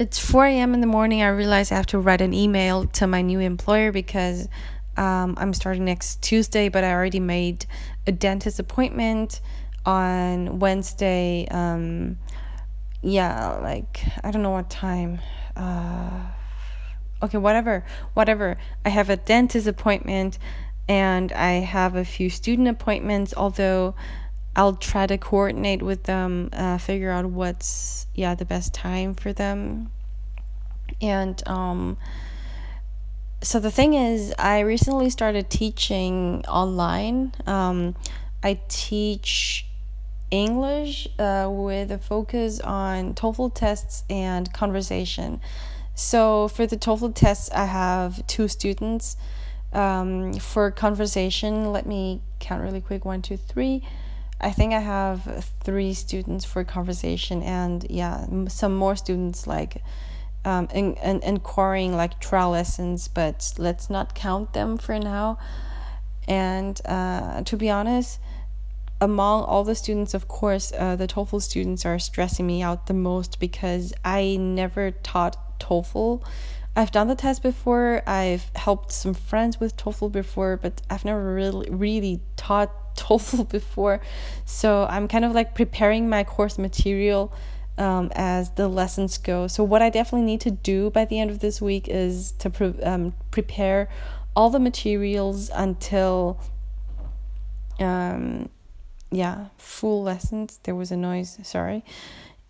It's 4 a.m. in the morning. I realize I have to write an email to my new employer because um, I'm starting next Tuesday, but I already made a dentist appointment on Wednesday. Um, yeah, like, I don't know what time. Uh, okay, whatever, whatever. I have a dentist appointment and I have a few student appointments, although I'll try to coordinate with them, uh, figure out what's yeah the best time for them. And um, so the thing is, I recently started teaching online. Um, I teach English uh, with a focus on TOEFL tests and conversation. So for the TOEFL tests, I have two students. Um, for conversation, let me count really quick one, two, three I think I have three students for conversation, and yeah, some more students like um, in, in, inquiring like trial lessons, but let's not count them for now. And uh, to be honest, among all the students, of course, uh, the TOEFL students are stressing me out the most because I never taught TOEFL. I've done the test before. I've helped some friends with TOEFL before, but I've never really really taught TOEFL before. So I'm kind of like preparing my course material um, as the lessons go. So what I definitely need to do by the end of this week is to pre- um, prepare all the materials until um yeah full lessons there was a noise sorry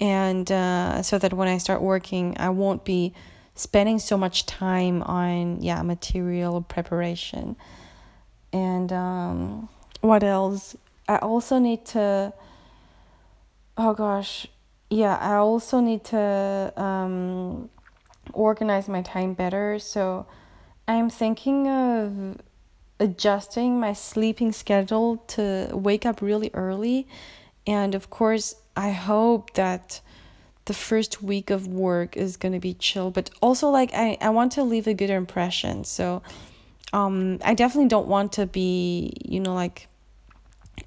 and uh, so that when i start working i won't be spending so much time on yeah material preparation and um what else? I also need to. Oh gosh, yeah. I also need to um, organize my time better. So I'm thinking of adjusting my sleeping schedule to wake up really early. And of course, I hope that the first week of work is going to be chill, but also like I, I want to leave a good impression. So um I definitely don't want to be, you know, like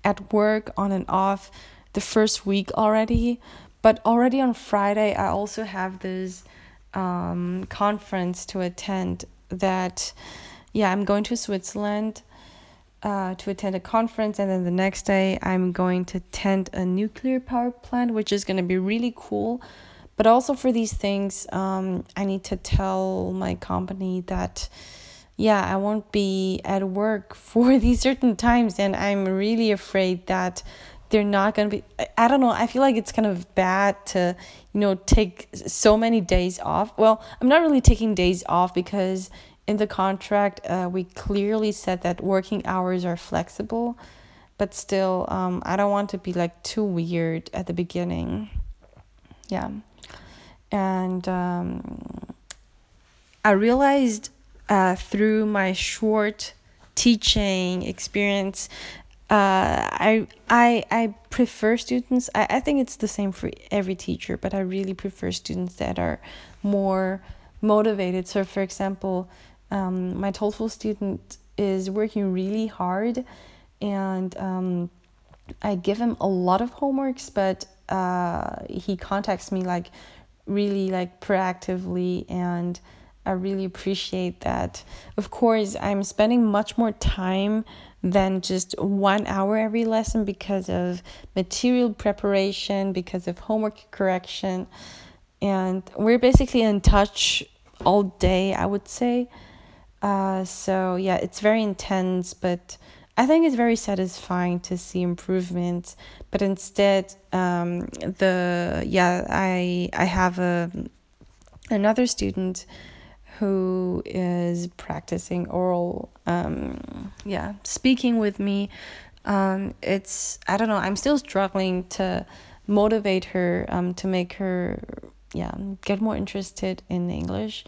at work on and off the first week already. But already on Friday, I also have this um, conference to attend that, yeah, I'm going to Switzerland uh, to attend a conference. And then the next day, I'm going to attend a nuclear power plant, which is going to be really cool. But also for these things, um, I need to tell my company that yeah, I won't be at work for these certain times, and I'm really afraid that they're not going to be. I don't know. I feel like it's kind of bad to, you know, take so many days off. Well, I'm not really taking days off because in the contract, uh, we clearly said that working hours are flexible, but still, um, I don't want to be like too weird at the beginning. Yeah. And um, I realized uh, through my short teaching experience uh, I I I prefer students. I, I think it's the same for every teacher, but I really prefer students that are more motivated. So, for example, um, my TOEFL student is working really hard, and um, I give him a lot of homeworks, but uh, he contacts me like really like proactively and I really appreciate that. Of course, I'm spending much more time than just one hour every lesson because of material preparation, because of homework correction. And we're basically in touch all day, I would say. Uh, so, yeah, it's very intense, but I think it's very satisfying to see improvements. But instead, um, the yeah, I I have a another student who is practicing oral um yeah speaking with me. Um it's i don't know i'm still struggling to motivate her um to make her yeah get more interested in english.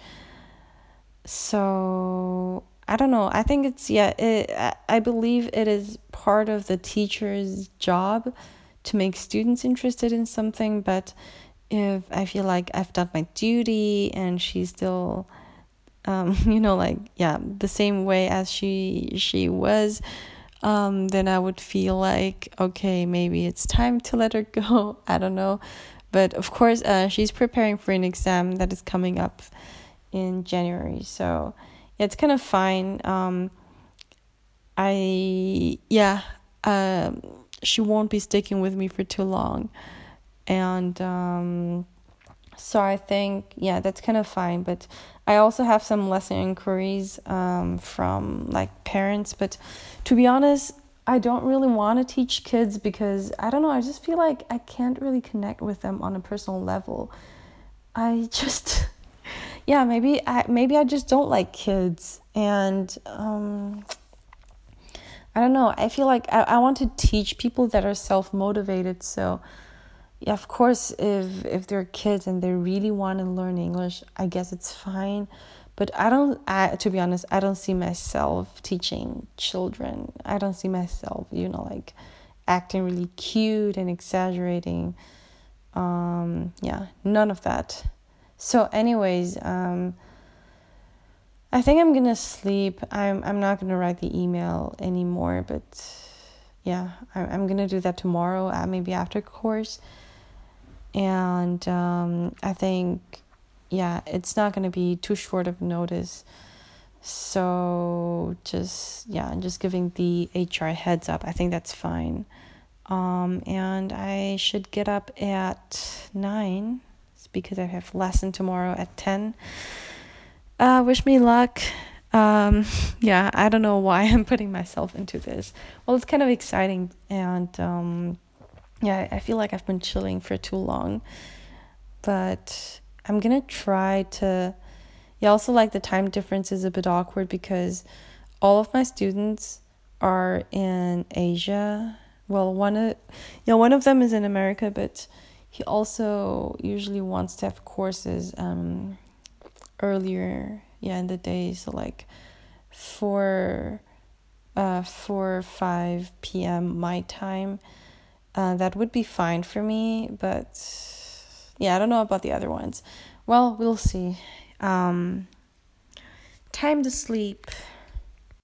So i don't know. I think it's yeah it, i believe it is part of the teacher's job to make students interested in something but if i feel like i've done my duty and she's still um, you know, like yeah, the same way as she she was, um, then I would feel like okay, maybe it's time to let her go. I don't know, but of course, uh, she's preparing for an exam that is coming up in January. So yeah, it's kind of fine. Um, I yeah, um, she won't be sticking with me for too long, and um, so I think yeah, that's kind of fine. But I also have some lesson inquiries um, from like parents, but to be honest, I don't really want to teach kids because I don't know, I just feel like I can't really connect with them on a personal level. I just yeah, maybe I maybe I just don't like kids and um I don't know. I feel like I, I want to teach people that are self motivated. So, yeah, of course, if if they're kids and they really want to learn English, I guess it's fine. But I don't. I to be honest, I don't see myself teaching children. I don't see myself, you know, like acting really cute and exaggerating. Um, yeah, none of that. So, anyways, um, I think I'm gonna sleep. I'm I'm not gonna write the email anymore, but yeah, I, I'm gonna do that tomorrow, uh, maybe after course. And um, I think, yeah, it's not gonna be too short of notice. So just yeah, I'm just giving the HR heads up. I think that's fine. Um, and I should get up at nine because I have lesson tomorrow at ten. Uh, wish me luck. Um, yeah, I don't know why I'm putting myself into this. Well, it's kind of exciting, and um, yeah, I feel like I've been chilling for too long. But I'm gonna try to. Yeah, also like the time difference is a bit awkward because all of my students are in Asia. Well, one of yeah, one of them is in America, but he also usually wants to have courses um earlier yeah in the day so like 4 uh 4 5 p.m my time uh, that would be fine for me but yeah i don't know about the other ones. Well we'll see. Um time to sleep